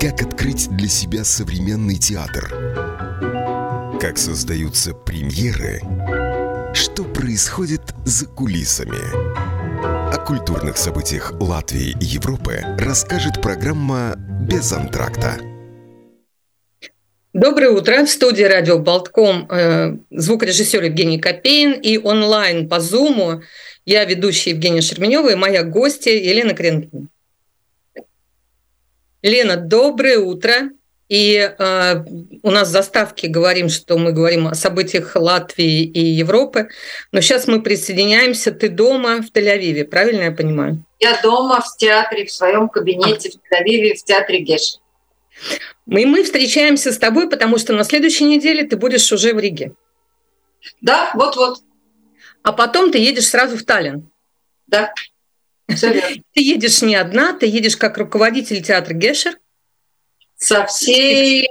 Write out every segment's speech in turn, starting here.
Как открыть для себя современный театр? Как создаются премьеры? Что происходит за кулисами? О культурных событиях Латвии и Европы расскажет программа «Без антракта». Доброе утро. В студии радио Болтком э, звукорежиссер Евгений Копейн и онлайн по Зуму я ведущая Евгения Шерменева и моя гостья Елена Кренкина. Лена, доброе утро. И э, у нас в заставке говорим, что мы говорим о событиях Латвии и Европы. Но сейчас мы присоединяемся. Ты дома в Тель-Авиве, правильно я понимаю? Я дома в театре, в своем кабинете в Тель-Авиве, в театре Геш. И мы встречаемся с тобой, потому что на следующей неделе ты будешь уже в Риге. Да, вот-вот. А потом ты едешь сразу в Таллин. Да. Ты едешь не одна, ты едешь как руководитель театра Гешер. Со всей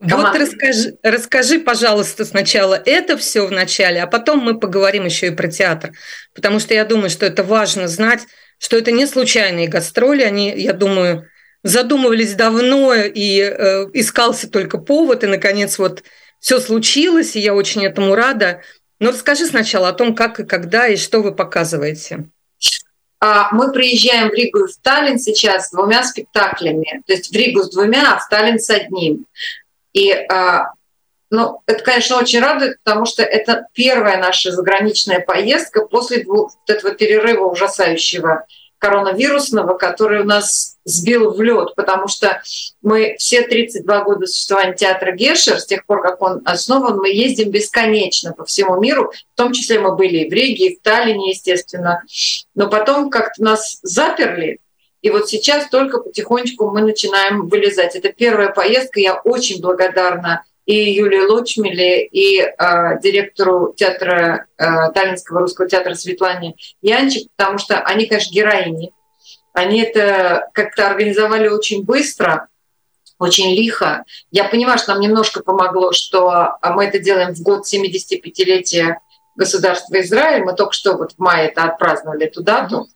вот расскажи, расскажи, пожалуйста, сначала это все в начале, а потом мы поговорим еще и про театр. Потому что я думаю, что это важно знать, что это не случайные гастроли. Они, я думаю, задумывались давно, и э, искался только повод, и, наконец, вот все случилось, и я очень этому рада. Но расскажи сначала о том, как и когда, и что вы показываете. А, мы приезжаем в Ригу и в Таллин сейчас с двумя спектаклями. То есть в Ригу с двумя, а в Таллин с одним. И а, ну, это, конечно, очень радует, потому что это первая наша заграничная поездка после двух, вот этого перерыва ужасающего коронавирусного, который у нас сбил в лед, потому что мы все 32 года существования театра Гешер, с тех пор, как он основан, мы ездим бесконечно по всему миру, в том числе мы были и в Риге, и в Таллине, естественно, но потом как-то нас заперли, и вот сейчас только потихонечку мы начинаем вылезать. Это первая поездка, я очень благодарна и Юлии Лочмеле, и э, директору театра, э, Таллинского русского театра Светлане Янчик, потому что они, конечно, героини. Они это как-то организовали очень быстро, очень лихо. Я понимаю, что нам немножко помогло, что мы это делаем в год 75-летия государства Израиль. Мы только что вот в мае это отпраздновали эту дату.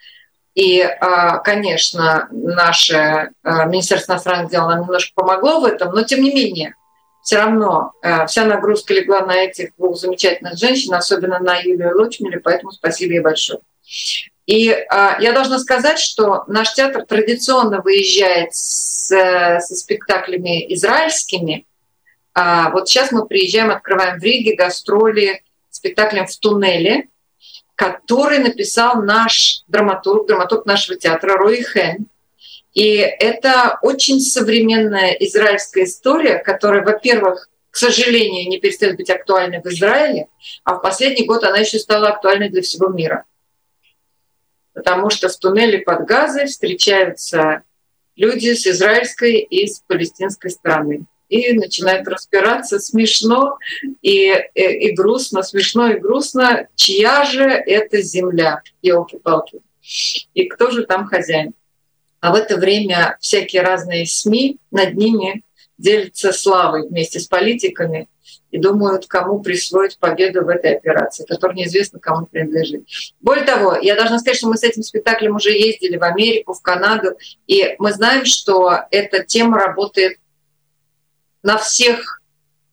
И, а, конечно, наше а, Министерство иностранных дел нам немножко помогло в этом, но тем не менее – все равно э, вся нагрузка легла на этих двух замечательных женщин, особенно на Юлию Лучмеле, поэтому спасибо ей большое. И э, я должна сказать, что наш театр традиционно выезжает с, со спектаклями израильскими. А вот сейчас мы приезжаем, открываем в Риге гастроли спектаклем в туннеле, который написал наш драматург, драматург нашего театра Рой Хен. И это очень современная израильская история, которая, во-первых, к сожалению, не перестает быть актуальной в Израиле, а в последний год она еще стала актуальной для всего мира. Потому что в туннеле под Газой встречаются люди с израильской и с палестинской стороны. И начинают разбираться смешно и, и, и грустно, смешно и грустно, чья же это земля, елки-палки, и кто же там хозяин. А в это время всякие разные СМИ над ними делятся славой вместе с политиками и думают, кому присвоить победу в этой операции, которая неизвестно кому принадлежит. Более того, я должна сказать, что мы с этим спектаклем уже ездили в Америку, в Канаду, и мы знаем, что эта тема работает на всех,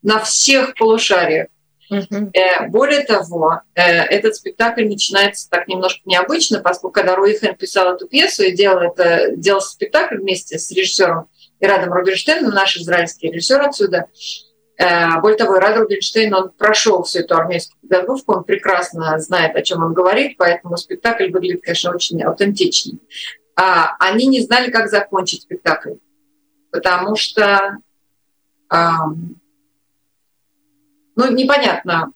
на всех полушариях. Uh-huh. Более того, э, этот спектакль начинается так немножко необычно, поскольку когда Руихен писал эту пьесу и делал, это, делал спектакль вместе с режиссером Ирадом Рубинштейном, наш израильский режиссер отсюда, э, более того, Ирад Рубинштейн, он прошел всю эту армейскую подготовку, он прекрасно знает, о чем он говорит, поэтому спектакль выглядит, конечно, очень аутентичным. А они не знали, как закончить спектакль, потому что ну, непонятно,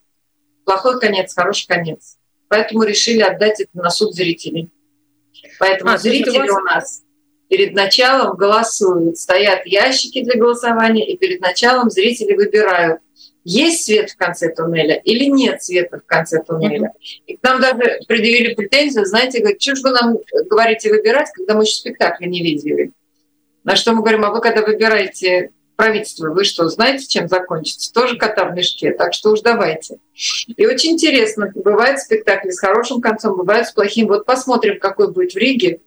плохой конец, хороший конец. Поэтому решили отдать это на суд зрителей. Поэтому а, зрители у, у нас перед началом голосуют, стоят ящики для голосования, и перед началом зрители выбирают, есть свет в конце туннеля или нет света в конце туннеля. И к нам даже предъявили претензию, знаете, говорят, что же вы нам говорите выбирать, когда мы еще спектакля не видели. На что мы говорим, а вы когда выбираете правительство, вы что, знаете, чем закончится? Тоже кота в мешке, так что уж давайте. И очень интересно, бывают спектакли с хорошим концом, бывают с плохим. Вот посмотрим, какой будет в Риге.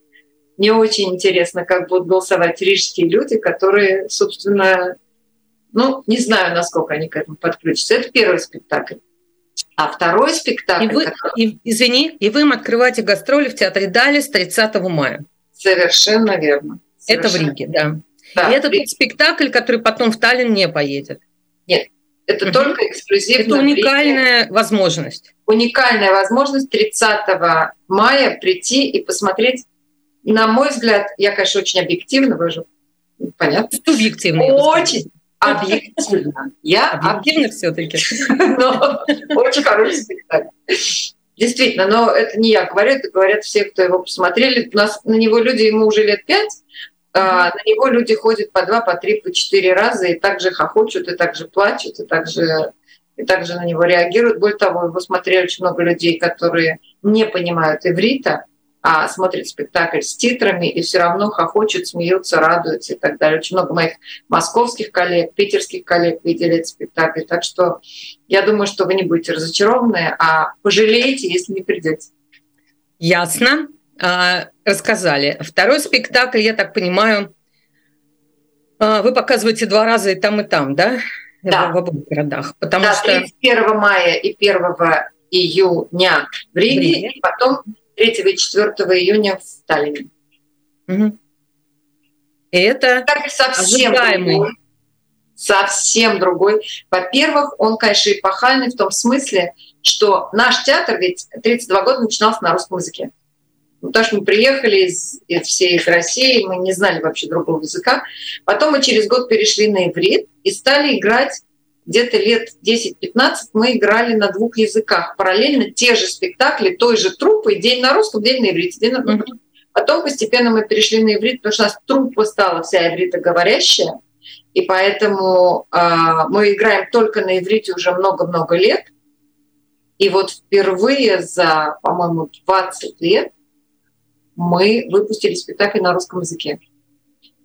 мне очень интересно, как будут голосовать рижские люди, которые, собственно, ну, не знаю, насколько они к этому подключатся. Это первый спектакль. А второй спектакль... И вы, который... и, извини, и вы им открываете гастроли в Театре Дали с 30 мая. Совершенно верно. Совершенно. Это в Риге, да. Да. И это тот спектакль, который потом в Таллин не поедет. Нет, это угу. только эксклюзивно. Это уникальная Риге. возможность. Уникальная возможность 30 мая прийти и посмотреть. На мой взгляд, я, конечно, очень объективно выжу. Понятно. Субъективно. Очень объективно. Я объективно все-таки. Но очень хороший спектакль. Действительно, но это не я говорю, это говорят все, кто его посмотрели. У нас на него люди, ему уже лет пять, на него люди ходят по два, по три, по четыре раза и также хохочут, и также плачут, и также, и также на него реагируют. Более того, его смотрели очень много людей, которые не понимают иврита, а смотрят спектакль с титрами и все равно хохочут, смеются, радуются и так далее. Очень много моих московских коллег, питерских коллег видели этот спектакль. Так что я думаю, что вы не будете разочарованы, а пожалеете, если не придете. Ясно. А, рассказали. Второй спектакль, я так понимаю, а, вы показываете два раза и там, и там, да? Да. В, обоих городах. Потому да, что... 31 мая и 1 июня в Риге, в Риге. и потом 3 и 4 июня в Сталине. Угу. И это так совсем другой. Совсем другой. Во-первых, он, конечно, эпохальный в том смысле, что наш театр ведь 32 года начинался на русском языке. Ну, потому что мы приехали из, из, все из России, мы не знали вообще другого языка. Потом мы через год перешли на иврит и стали играть где-то лет 10-15 мы играли на двух языках. Параллельно те же спектакли, той же труппы, день на русском, день на иврите. День на... Mm-hmm. Потом постепенно мы перешли на иврит, потому что у нас труппа стала вся ивритоговорящая, и поэтому э, мы играем только на иврите уже много-много лет. И вот впервые за, по-моему, 20 лет мы выпустили спектакль на русском языке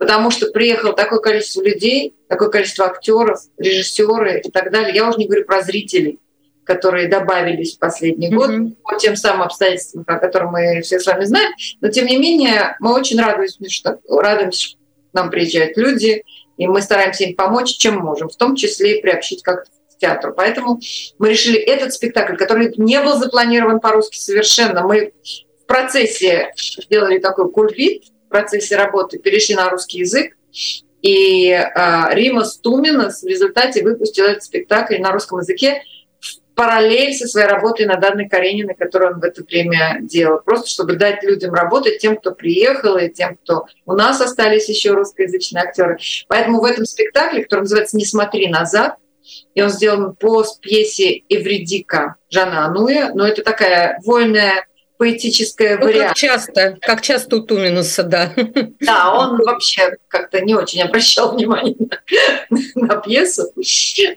потому что приехало такое количество людей, такое количество актеров, режиссеры и так далее. Я уже не говорю про зрителей, которые добавились в последний mm-hmm. год по тем самым обстоятельствам, о которых мы все с вами знаем. Но тем не менее мы очень радуемся, что радуемся, что к нам приезжают люди, и мы стараемся им помочь, чем можем, в том числе и приобщить как-то к театру. Поэтому мы решили этот спектакль, который не был запланирован по-русски совершенно, мы в процессе сделали такой кульбит, процессе работы перешли на русский язык. И э, Рима Стумина в результате выпустил этот спектакль на русском языке в параллель со своей работой над Анной Карениной, которую он в это время делал. Просто чтобы дать людям работать, тем, кто приехал, и тем, кто у нас остались еще русскоязычные актеры. Поэтому в этом спектакле, который называется «Не смотри назад», и он сделан по пьесе Эвредика Жана Ануя, но это такая вольная поэтическая ну, вариация. Как часто, как часто у Туминуса, да. Да, он вообще как-то не очень обращал внимание на, на пьесу.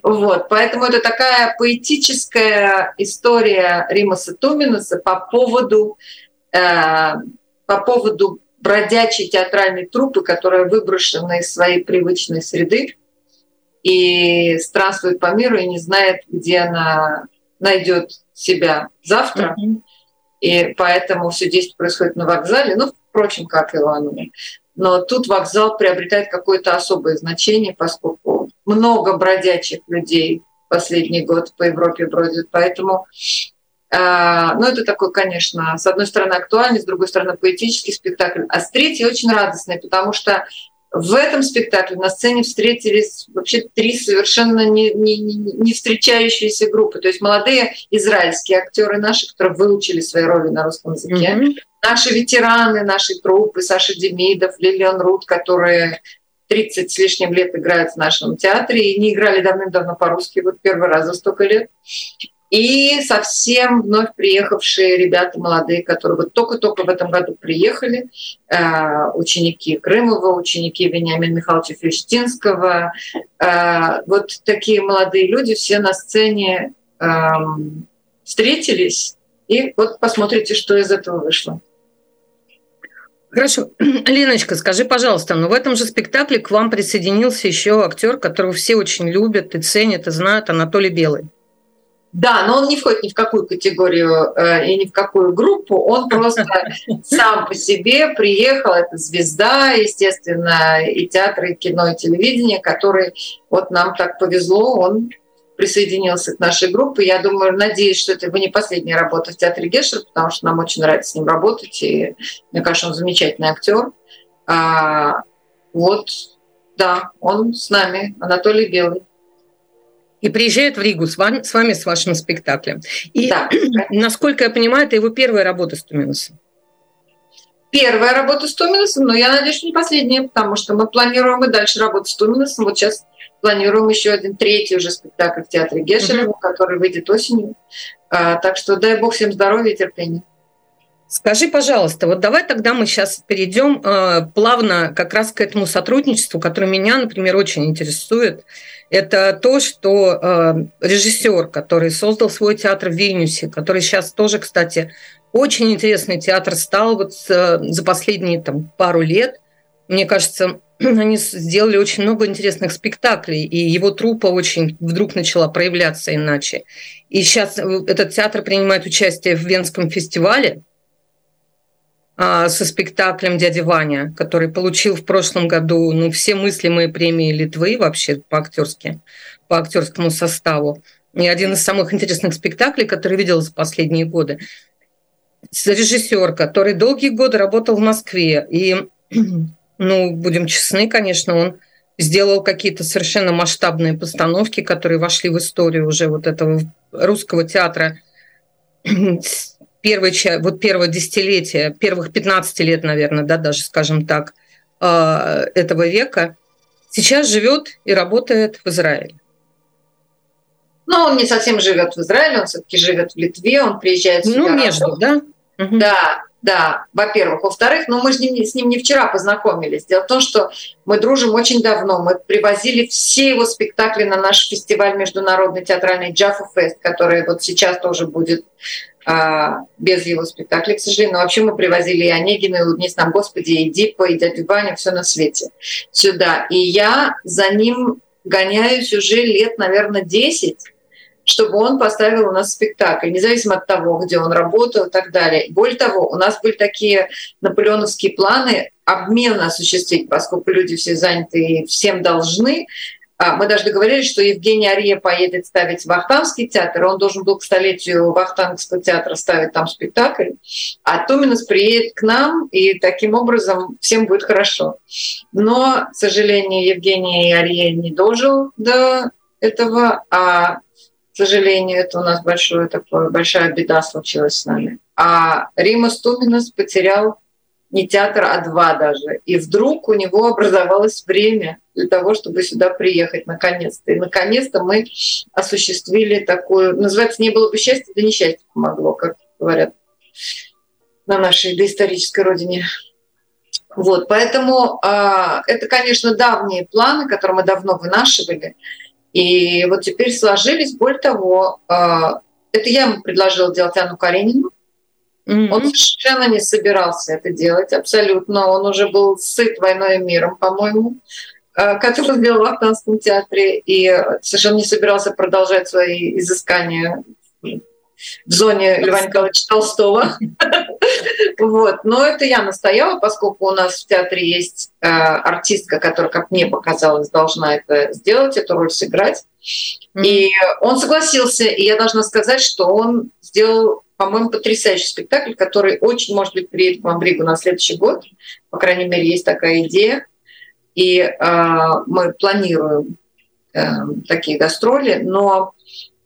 Вот, поэтому это такая поэтическая история Римаса Туминуса по поводу, э, по поводу бродячей театральной труппы, которая выброшена из своей привычной среды и странствует по миру и не знает, где она найдет себя завтра. Mm-hmm и поэтому все действие происходит на вокзале, ну, впрочем, как и в Англии. Но тут вокзал приобретает какое-то особое значение, поскольку много бродячих людей последний год по Европе бродят. Поэтому э, ну, это такой, конечно, с одной стороны актуальный, с другой стороны поэтический спектакль, а с третьей очень радостный, потому что в этом спектакле на сцене встретились вообще три совершенно не, не, не встречающиеся группы. То есть молодые израильские актеры наши, которые выучили свои роли на русском языке. Mm-hmm. Наши ветераны нашей труппы, Саша Демидов, Лилиан Рут, которые 30 с лишним лет играют в нашем театре и не играли давным-давно по-русски, вот первый раз за столько лет и совсем вновь приехавшие ребята молодые, которые вот только-только в этом году приехали, э, ученики Крымова, ученики Вениамина Михайловича Фельштинского, э, вот такие молодые люди все на сцене эм, встретились, и вот посмотрите, что из этого вышло. Хорошо. Леночка, скажи, пожалуйста, но ну в этом же спектакле к вам присоединился еще актер, которого все очень любят и ценят, и знают, Анатолий Белый. Да, но он не входит ни в какую категорию э, и ни в какую группу. Он просто сам по себе приехал. Это звезда, естественно, и театр, и кино, и телевидение, который вот нам так повезло. Он присоединился к нашей группе. Я думаю, надеюсь, что это его не последняя работа в театре Гешер, потому что нам очень нравится с ним работать. И мне кажется, он замечательный актер. А, вот, да, он с нами, Анатолий Белый и приезжает в Ригу с вами, с, вами, с вашим спектаклем. И, да. насколько я понимаю, это его первая работа с Туминусом. Первая работа с Туминусом, но я надеюсь, что не последняя, потому что мы планируем и дальше работать с Туминусом. Вот сейчас планируем еще один третий уже спектакль в театре Гешелева, угу. который выйдет осенью. А, так что дай бог всем здоровья и терпения. Скажи, пожалуйста, вот давай тогда мы сейчас перейдем э, плавно как раз к этому сотрудничеству, которое меня, например, очень интересует. Это то, что э, режиссер, который создал свой театр в Вильнюсе, который сейчас тоже, кстати, очень интересный театр стал вот э, за последние там, пару лет. Мне кажется, они сделали очень много интересных спектаклей, и его трупа очень вдруг начала проявляться иначе. И сейчас э, этот театр принимает участие в Венском фестивале – со спектаклем «Дядя Ваня», который получил в прошлом году ну, все мыслимые премии Литвы вообще по актерски, по актерскому составу. И один из самых интересных спектаклей, который видел за последние годы. Режиссер, который долгие годы работал в Москве. И, ну, будем честны, конечно, он сделал какие-то совершенно масштабные постановки, которые вошли в историю уже вот этого русского театра первой, вот первое десятилетие, первых 15 лет, наверное, да, даже, скажем так, а, этого века, сейчас живет и работает в Израиле. Но он не совсем живет в Израиле, он все-таки живет в Литве, он приезжает сюда. Ну, между, да? Да, да, во-первых. Во-вторых, ну мы же с ним не вчера познакомились. Дело в том, что мы дружим очень давно. Мы привозили все его спектакли на наш фестиваль международный театральный Джаффа Фест, который вот сейчас тоже будет без его спектаклей, к сожалению. Но вообще мы привозили и Онегина, и «Улыбнись нам, Господи», и Дипа, и дядю Ваню, все на свете сюда. И я за ним гоняюсь уже лет, наверное, 10, чтобы он поставил у нас спектакль, независимо от того, где он работал и так далее. Более того, у нас были такие наполеоновские планы обмен осуществить, поскольку люди все заняты и всем должны. А, мы даже договорились, что Евгений Ария поедет ставить Вахтангский театр. Он должен был к столетию Вахтангского театра ставить там спектакль. А Туминас приедет к нам, и таким образом всем будет хорошо. Но, к сожалению, Евгений Ария не дожил до этого, а, к сожалению, это у нас большое такое, большая беда случилась с нами. А Римас Туминас потерял не театр, а два даже. И вдруг у него образовалось время для того, чтобы сюда приехать наконец-то. И наконец-то мы осуществили такую, называется, не было бы счастья, да несчастье помогло, как говорят на нашей доисторической родине. Вот, поэтому э, это, конечно, давние планы, которые мы давно вынашивали. И вот теперь сложились. Более того, э, это я ему предложила делать Анну Каренину. Mm-hmm. Он совершенно не собирался это делать, абсолютно. Он уже был сыт войной и миром, по-моему, э, который сделал в Ахтанском театре, и совершенно не собирался продолжать свои изыскания в зоне Льва Николаевича Толстого. вот. Но это я настояла, поскольку у нас в театре есть э, артистка, которая, как мне показалось, должна это сделать, эту роль сыграть. Mm-hmm. И он согласился, и я должна сказать, что он сделал по-моему, потрясающий спектакль, который очень, может быть, приедет к вам в Ригу на следующий год. По крайней мере, есть такая идея. И э, мы планируем э, такие гастроли. Но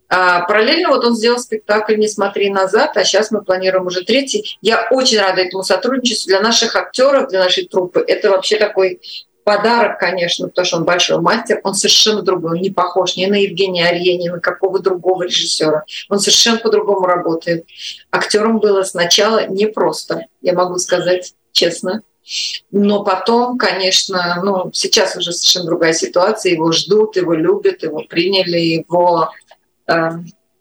э, параллельно вот он сделал спектакль «Не смотри назад», а сейчас мы планируем уже третий. Я очень рада этому сотрудничеству для наших актеров, для нашей труппы. Это вообще такой подарок, конечно, потому что он большой мастер, он совершенно другой, он не похож ни на Евгения Арье, ни на какого другого режиссера. Он совершенно по-другому работает. Актером было сначала непросто, я могу сказать честно. Но потом, конечно, ну, сейчас уже совершенно другая ситуация. Его ждут, его любят, его приняли, его э,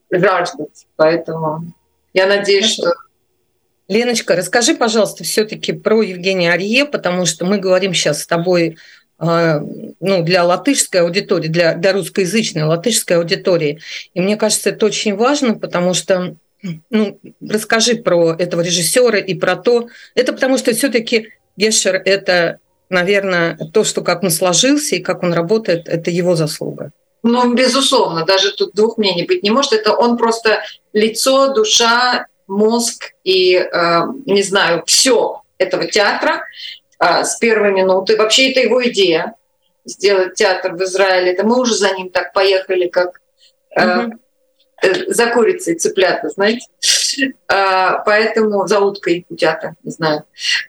жаждут. Поэтому я надеюсь, что Леночка, расскажи, пожалуйста, все-таки про Евгения Арье, потому что мы говорим сейчас с тобой ну, для латышской аудитории, для, для русскоязычной латышской аудитории. И мне кажется, это очень важно, потому что ну, расскажи про этого режиссера и про то. Это потому что все-таки Гешер – это, наверное, то, что как он сложился и как он работает, это его заслуга. Ну, безусловно, даже тут двух мнений быть не может. Это он просто лицо, душа, мозг и, э, не знаю, все этого театра э, с первой минуты. Вообще это его идея сделать театр в Израиле. Это мы уже за ним так поехали, как э, Э, за курицей цыплята, знаете. А, поэтому за уткой утята, не знаю.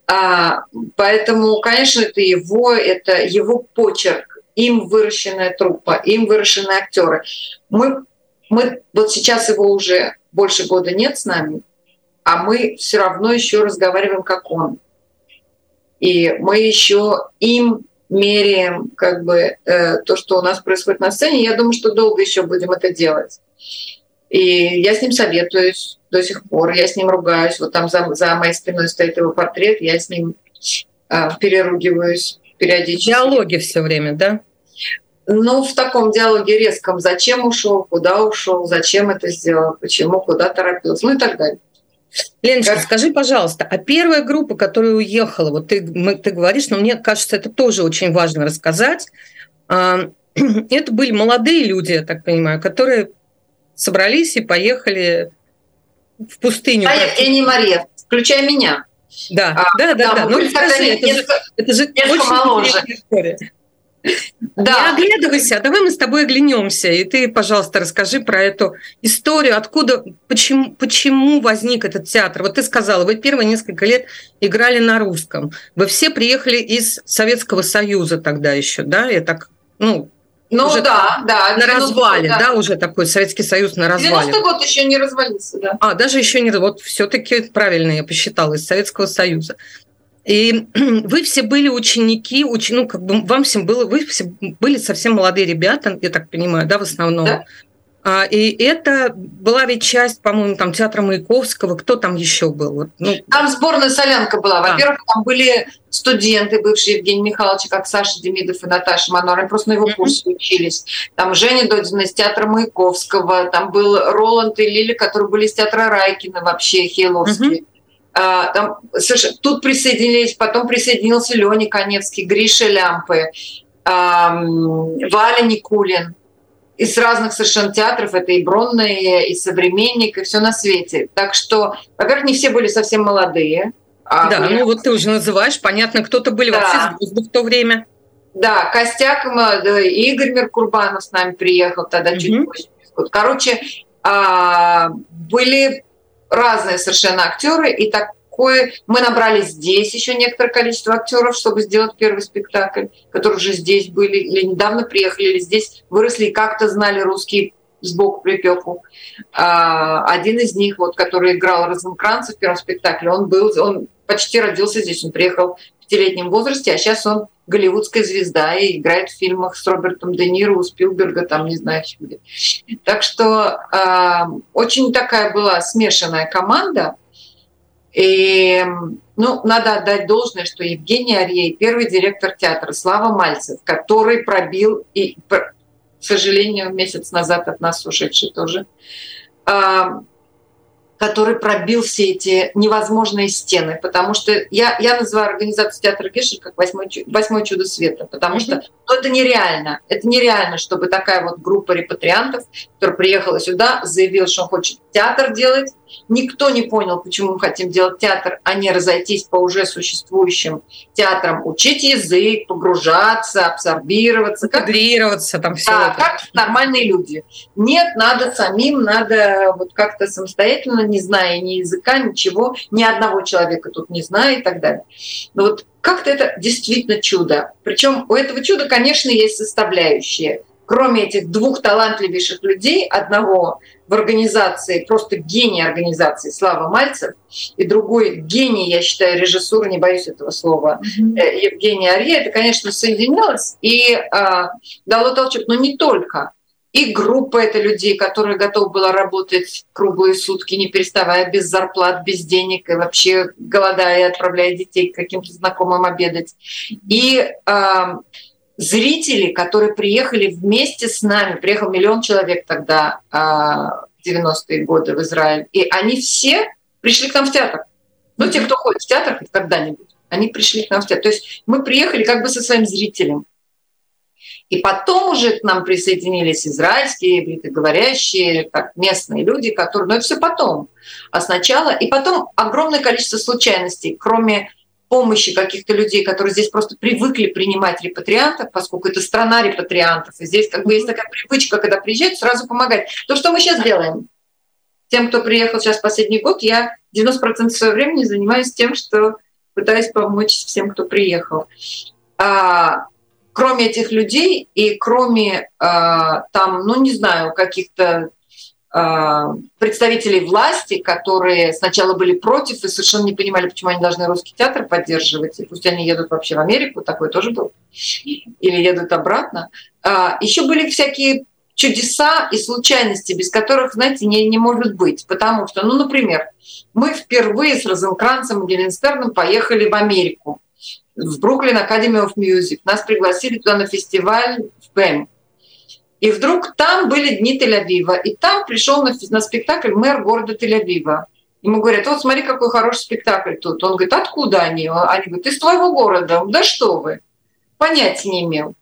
А, поэтому, конечно, это его, это его почерк, им выращенная труппа, им выращенные актеры. Мы, мы вот сейчас его уже больше года нет с нами, а мы все равно еще разговариваем как он. И мы еще им меряем как бы э, то, что у нас происходит на сцене. Я думаю, что долго еще будем это делать. И я с ним советуюсь до сих пор, я с ним ругаюсь. Вот там за, за моей спиной стоит его портрет, я с ним э, переругиваюсь периодически. Диалоги все время, да? Ну, в таком диалоге резком. Зачем ушел, куда ушел, зачем это сделал, почему, куда торопился, ну и так далее. Леночка, как... скажи, пожалуйста, а первая группа, которая уехала, вот ты, мы, ты говоришь, но мне кажется, это тоже очень важно рассказать. Это были молодые люди, я так понимаю, которые собрались и поехали в пустыню. А Евгений Мария, включая меня. Да, а, да, да, да. Ну, расскажи, это, несколько, же, это же очень моложе. история. Да. Не оглядывайся, а давай мы с тобой оглянемся, и ты, пожалуйста, расскажи про эту историю, откуда, почему, почему возник этот театр. Вот ты сказала, вы первые несколько лет играли на русском, вы все приехали из Советского Союза тогда еще, да? Я так, ну, ну уже да, да. На развале, да. да, уже такой Советский Союз на развале. 90 год еще не развалился, да. А, даже еще не... Вот все-таки правильно я посчитала, из Советского Союза. И вы все были ученики, уч... ну, как бы вам всем было, вы все были совсем молодые ребята, я так понимаю, да, в основном. Да. А, и это была ведь часть, по-моему, там театра Маяковского. Кто там еще был? Вот, ну... Там сборная солянка была. Во-первых, там были студенты, бывшие Евгений Михайлович, как Саша Демидов и Наташа Манор. Они просто на его курсе учились. Там Женя Додина из театра Маяковского. Там был Роланд и Лили, которые были из театра Райкина вообще, Хейловские. Mm-hmm. А, там, тут присоединились, потом присоединился Леня Коневский, Гриша Лямпы, Валя Никулин из разных совершенно театров. Это и Бронные, и Современник, и все на свете. Так что, во-первых, не все были совсем молодые. А да, ну вот ты уже называешь, понятно, кто-то были да. вообще звезды в то время. Да, Костяк, Игорь Меркурбанов с нами приехал тогда mm-hmm. чуть позже. Короче, а, были разные совершенно актеры, и так такое. Мы набрали здесь еще некоторое количество актеров, чтобы сделать первый спектакль, которые уже здесь были или недавно приехали, или здесь выросли и как-то знали русский сбоку припеку. А, один из них, вот, который играл Розенкранца в первом спектакле, он был, он почти родился здесь, он приехал в пятилетнем возрасте, а сейчас он голливудская звезда и играет в фильмах с Робертом Де Ниро, у Спилберга, там не знаю где. Так что э, очень такая была смешанная команда. И ну, надо отдать должное, что Евгений Арьей, первый директор театра, Слава Мальцев, который пробил, и, к сожалению, месяц назад от нас ушедший тоже, а, который пробил все эти невозможные стены, потому что я, я называю организацию театра Гешель как восьмое, восьмое чудо света, потому mm-hmm. что ну, это нереально. Это нереально, чтобы такая вот группа репатриантов, которая приехала сюда, заявила, что он хочет театр делать, Никто не понял, почему мы хотим делать театр, а не разойтись по уже существующим театрам, учить язык, погружаться, абсорбироваться. Интегрироваться там все. Да, это. как нормальные люди. Нет, надо самим, надо вот как-то самостоятельно, не зная ни языка, ничего, ни одного человека тут не зная и так далее. Но вот как-то это действительно чудо. Причем у этого чуда, конечно, есть составляющие. Кроме этих двух талантливейших людей, одного в организации, просто гений организации Слава Мальцев, и другой гений, я считаю, режиссуры, не боюсь этого слова, mm-hmm. Евгений Арье, это, конечно, соединялось и а, дало толчок, но не только. И группа это людей, которые готовы была работать круглые сутки, не переставая, без зарплат, без денег, и вообще голодая, отправляя детей к каким-то знакомым обедать. И а, зрители, которые приехали вместе с нами, приехал миллион человек тогда а, в 90-е годы в Израиль, и они все пришли к нам в театр. Ну, те, кто ходит в театр хоть когда-нибудь, они пришли к нам в театр. То есть мы приехали как бы со своим зрителем. И потом уже к нам присоединились израильские, бритоговорящие, как местные люди, которые... Но это все потом. А сначала... И потом огромное количество случайностей, кроме помощи каких-то людей, которые здесь просто привыкли принимать репатриантов, поскольку это страна репатриантов. И здесь как бы есть такая привычка, когда приезжают, сразу помогать. То, что мы сейчас делаем. Тем, кто приехал сейчас последний год, я 90% своего времени занимаюсь тем, что пытаюсь помочь всем, кто приехал. А, кроме этих людей и кроме а, там, ну не знаю, каких-то представителей власти, которые сначала были против и совершенно не понимали, почему они должны русский театр поддерживать, и пусть они едут вообще в Америку, такое тоже было, или едут обратно. А, Еще были всякие чудеса и случайности, без которых, знаете, не, не может быть. Потому что, ну, например, мы впервые с Розенкранцем и Геленстерном поехали в Америку, в Бруклин Academy of Music. Нас пригласили туда на фестиваль в БЭМ. И вдруг там были дни Тель-Авива, и там пришел на, на спектакль мэр города Тель-Авива. Ему говорят, вот смотри, какой хороший спектакль тут. Он говорит, откуда они? Они говорят, из твоего города. Да что вы? Понятия не имел.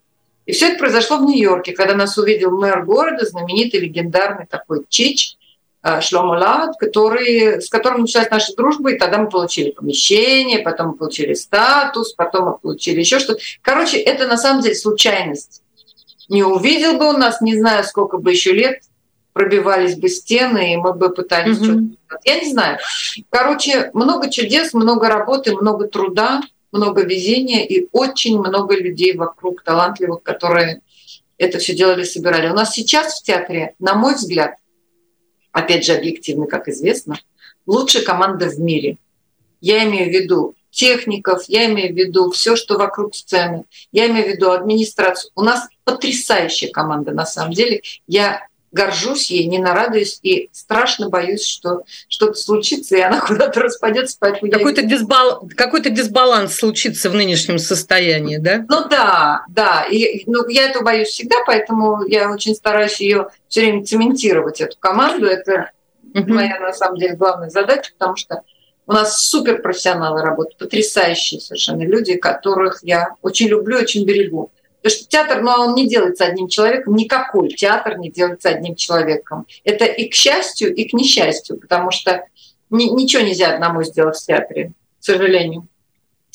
И все это произошло в Нью-Йорке, когда нас увидел мэр города, знаменитый, легендарный такой Чич, э, Шломо Лават, который, с которым началась наша дружба, и тогда мы получили помещение, потом мы получили статус, потом мы получили еще что-то. Короче, это на самом деле случайность не увидел бы он нас, не знаю, сколько бы еще лет пробивались бы стены, и мы бы пытались mm-hmm. что-то... Я не знаю. Короче, много чудес, много работы, много труда, много везения и очень много людей вокруг талантливых, которые это все делали, собирали. У нас сейчас в театре, на мой взгляд, опять же объективно, как известно, лучшая команда в мире. Я имею в виду техников, я имею в виду все, что вокруг сцены, я имею в виду администрацию. У нас потрясающая команда на самом деле. Я горжусь ей, не нарадуюсь и страшно боюсь, что что-то случится, и она куда-то распадется. Какой-то, я... дисбал... Какой-то дисбаланс случится в нынешнем состоянии, да? Ну да, да. И, ну, я этого боюсь всегда, поэтому я очень стараюсь ее все время цементировать, эту команду. Это угу. моя, на самом деле, главная задача, потому что у нас суперпрофессионалы работают, потрясающие совершенно люди, которых я очень люблю, очень берегу. Потому что театр, ну, он не делается одним человеком, никакой театр не делается одним человеком. Это и к счастью, и к несчастью, потому что ни, ничего нельзя одному сделать в театре, к сожалению.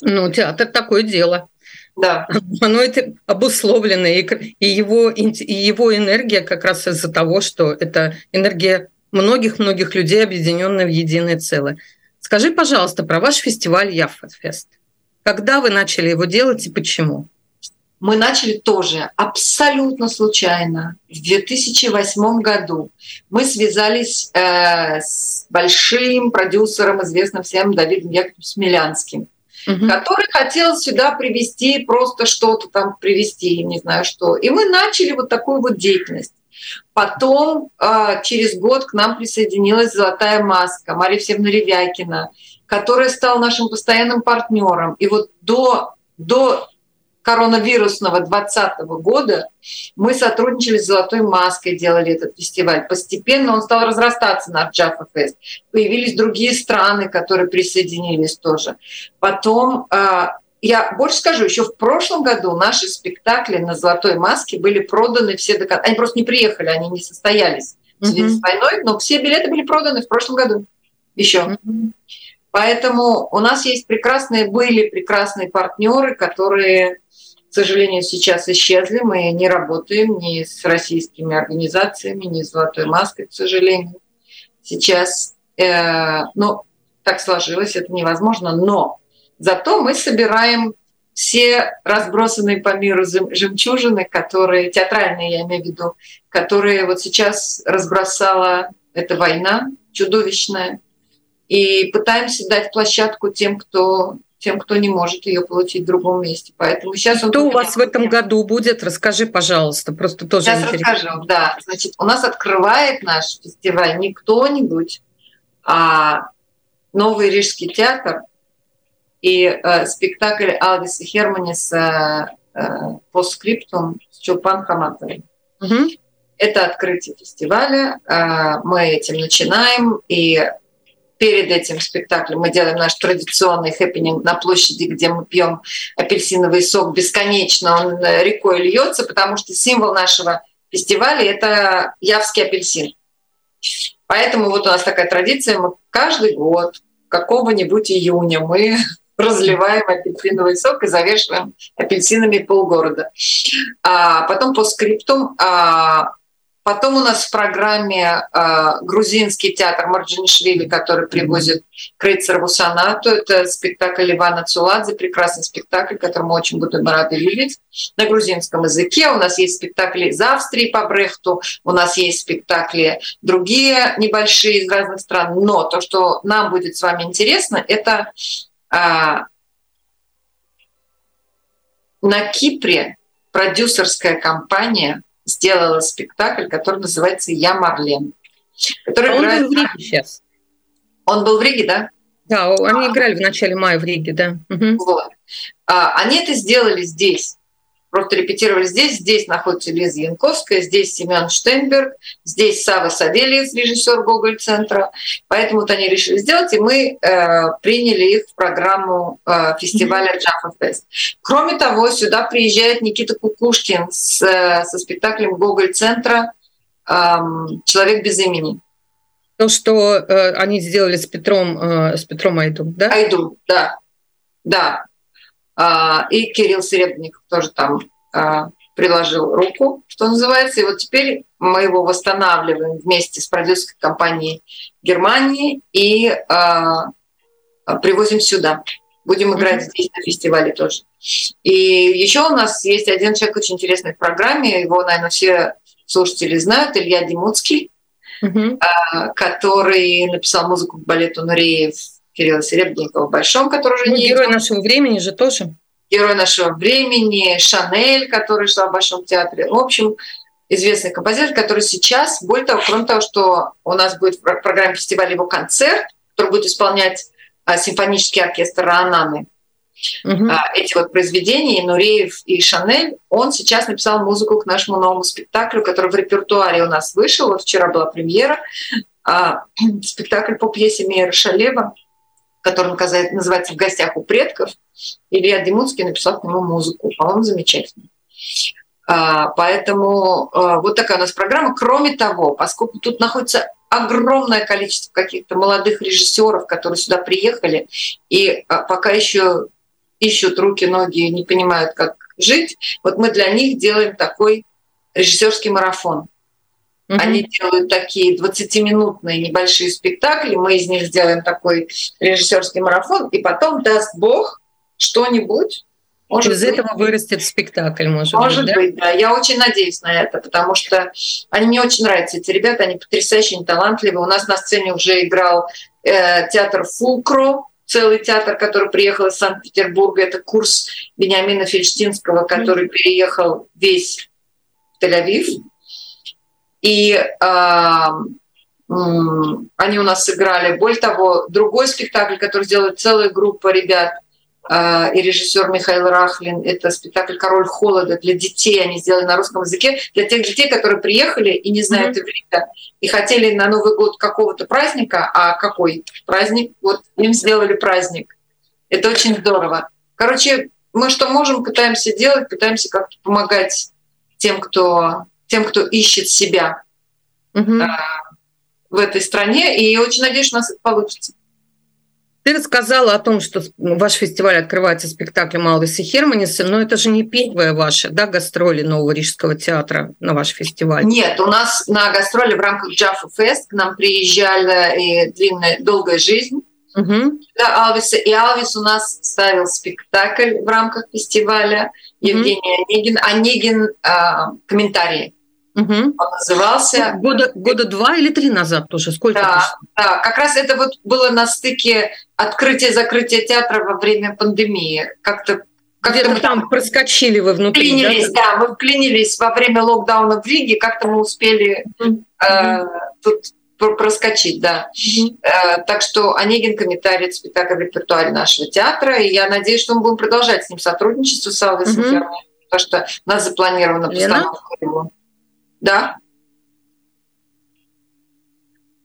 Ну, театр такое дело. Да. Оно это обусловлено, и, и, его, и его энергия как раз из-за того, что это энергия многих-многих людей, объединенная в единое целое. Скажи, пожалуйста, про ваш фестиваль Яффетфест. Когда вы начали его делать и почему? Мы начали тоже абсолютно случайно. В 2008 году мы связались э, с большим продюсером, известным всем Давидом Яковлевичем Смелянским, угу. который хотел сюда привести просто что-то там привести, не знаю что. И мы начали вот такую вот деятельность. Потом а, через год к нам присоединилась «Золотая маска» Мария Всевна Ревякина, которая стала нашим постоянным партнером. И вот до, до коронавирусного 2020 года мы сотрудничали с «Золотой маской», делали этот фестиваль. Постепенно он стал разрастаться на Джаффа Фест. Появились другие страны, которые присоединились тоже. Потом а, я больше скажу, еще в прошлом году наши спектакли на «Золотой маске» были проданы все до конца. Они просто не приехали, они не состоялись в связи с войной, но все билеты были проданы в прошлом году еще. Mm-hmm. Поэтому у нас есть прекрасные, были прекрасные партнеры, которые, к сожалению, сейчас исчезли. Мы не работаем ни с российскими организациями, ни с «Золотой маской», к сожалению. Сейчас, э, ну, так сложилось, это невозможно, но Зато мы собираем все разбросанные по миру жемчужины, которые, театральные я имею в виду, которые вот сейчас разбросала эта война чудовищная, и пытаемся дать площадку тем, кто тем, кто не может ее получить в другом месте. Поэтому сейчас Что у вас в этом году будет? Расскажи, пожалуйста, просто тоже Сейчас интересно. расскажу, да. Значит, у нас открывает наш фестиваль не кто-нибудь, а Новый Рижский театр – и э, спектакль Алдиса Херманис Постскриптум с Чулпан Хаматовой. Угу. Это открытие фестиваля. Мы этим начинаем. И перед этим спектаклем мы делаем наш традиционный хеппенинг на площади, где мы пьем апельсиновый сок бесконечно, он рекой льется, потому что символ нашего фестиваля это явский апельсин. Поэтому вот у нас такая традиция, мы каждый год какого-нибудь июня мы разливаем апельсиновый сок и завешиваем апельсинами полгорода. А потом по скриптум а, Потом у нас в программе э, грузинский театр Марджинишвили, который привозит Крейцерову сонату. Это спектакль Ивана Цуладзе, прекрасный спектакль, который мы очень будем рады видеть на грузинском языке. У нас есть спектакли из Австрии по Брехту, у нас есть спектакли другие небольшие из разных стран. Но то, что нам будет с вами интересно, это на Кипре продюсерская компания – сделала спектакль, который называется «Я Марлен». Который а играет... Он был в Риге сейчас. Он был в Риге, да? Да, они а. играли в начале мая в Риге, да. Угу. Вот. А, они это сделали здесь просто репетировали здесь. Здесь находится Лиза Янковская, здесь Семен Штейнберг, здесь Сава Савельев, режиссер Гоголь-центра. Поэтому вот они решили сделать, и мы э, приняли их в программу э, фестиваля Джаффа Фест. Кроме того, сюда приезжает Никита Кукушкин с, э, со спектаклем Гоголь-центра э, «Человек без имени». То, что э, они сделали с Петром, э, с Петром Айду, да? Айду, да. Да, и Кирилл Серебренников тоже там а, приложил руку, что называется. И вот теперь мы его восстанавливаем вместе с продюсерской компанией Германии и а, привозим сюда. Будем играть mm-hmm. здесь на фестивале тоже. И еще у нас есть один человек очень интересный в программе. Его, наверное, все слушатели знают. Илья Димуцкий, mm-hmm. который написал музыку к балету Нуреев Кирилла Серебренникова Большом, который уже ну, не... Герой нашего времени же тоже. Герой нашего времени, Шанель, который шла в Большом театре. В общем, известный композитор, который сейчас, более того, кроме того, что у нас будет в программе фестиваля его концерт, который будет исполнять а, симфонический оркестр Рананы, угу. а, эти вот произведения, Нуреев и Шанель, он сейчас написал музыку к нашему новому спектаклю, который в репертуаре у нас вышел. Вот вчера была премьера. А, спектакль по пьесе Мейера Шалева который называется «В гостях у предков», Илья Димунский написал к нему музыку. По-моему, замечательно. А, поэтому а, вот такая у нас программа. Кроме того, поскольку тут находится огромное количество каких-то молодых режиссеров, которые сюда приехали и а, пока еще ищут руки, ноги, не понимают, как жить, вот мы для них делаем такой режиссерский марафон. Mm-hmm. Они делают такие 20-минутные небольшие спектакли, мы из них сделаем такой режиссерский марафон, и потом даст Бог что-нибудь. Может Из быть, этого вырастет спектакль, может, может быть, да? быть, да. Я очень надеюсь на это, потому что они мне очень нравятся. Эти ребята, они потрясающие, они талантливые. У нас на сцене уже играл э, театр Фулкро, целый театр, который приехал из Санкт-Петербурга. Это курс Вениамина Фельштинского, который mm-hmm. переехал весь в Тель-Авив. И э, они у нас сыграли. Более того, другой спектакль, который делает целая группа ребят, э, и режиссер Михаил Рахлин, это спектакль «Король холода» для детей. Они сделали на русском языке. Для тех детей, которые приехали и не знают mm-hmm. иврита, и хотели на Новый год какого-то праздника, а какой праздник? Вот им сделали праздник. Это очень здорово. Короче, мы что можем, пытаемся делать, пытаемся как-то помогать тем, кто тем, кто ищет себя угу. в этой стране. И очень надеюсь, что у нас это получится. Ты рассказала о том, что ваш фестиваль открывается спектаклем Алдиса Херманиса, но это же не первая ваша да, гастроли Нового Рижского театра на ваш фестиваль. Нет, у нас на гастроли в рамках Джаффа Фест к нам приезжала и длинная, долгая жизнь. Угу. Да, Алвиса. И Алвис у нас ставил спектакль в рамках фестиваля. Евгений угу. Онегин. Онегин э, комментарии. Угу. Он назывался. Года, года два или три назад тоже. Сколько? Да, да, как раз это вот было на стыке открытия-закрытия театра во время пандемии. Как-то как-то мы там проскочили вы внутри. Вклинились, да? да, мы вклинились во время локдауна в Риге, как-то мы успели mm э, тут проскочить, да. Mm-hmm. Э, так что Онегин комментарий спектакль в репертуаре нашего театра, и я надеюсь, что мы будем продолжать с ним сотрудничество с Алвой mm-hmm потому что у нас запланирована постановка его. Да.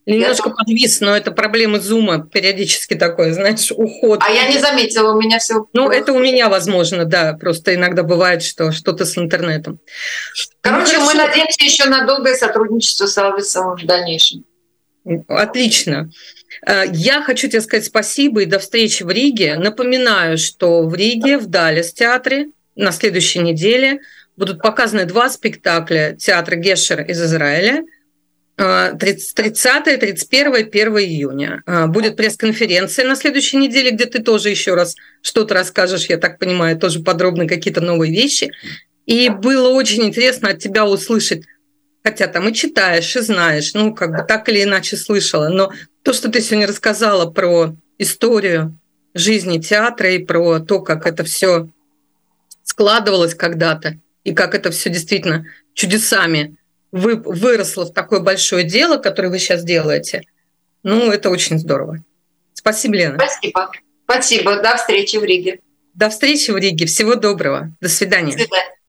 Немножко я подвис, но это проблемы зума периодически такой, знаешь, уход. А я не заметила, у меня все. Ну, это у меня, возможно, да. Просто иногда бывает, что что-то с интернетом. Короче, ну, мы надеемся еще на долгое сотрудничество с Алвисом в дальнейшем. Отлично. Э, я хочу тебе сказать спасибо и до встречи в Риге. Напоминаю, что в Риге, в Далес театре на следующей неделе будут показаны два спектакля театра Гешер из Израиля – 30, 31 1 июня. А, будет пресс-конференция на следующей неделе, где ты тоже еще раз что-то расскажешь, я так понимаю, тоже подробно какие-то новые вещи. И было очень интересно от тебя услышать, хотя там и читаешь, и знаешь, ну, как бы так или иначе слышала, но то, что ты сегодня рассказала про историю жизни театра и про то, как это все складывалось когда-то, и как это все действительно чудесами вы, выросло в такое большое дело, которое вы сейчас делаете. Ну, это очень здорово. Спасибо, Лена. Спасибо. Спасибо. До встречи в Риге. До встречи в Риге. Всего доброго. До свидания. До свидания.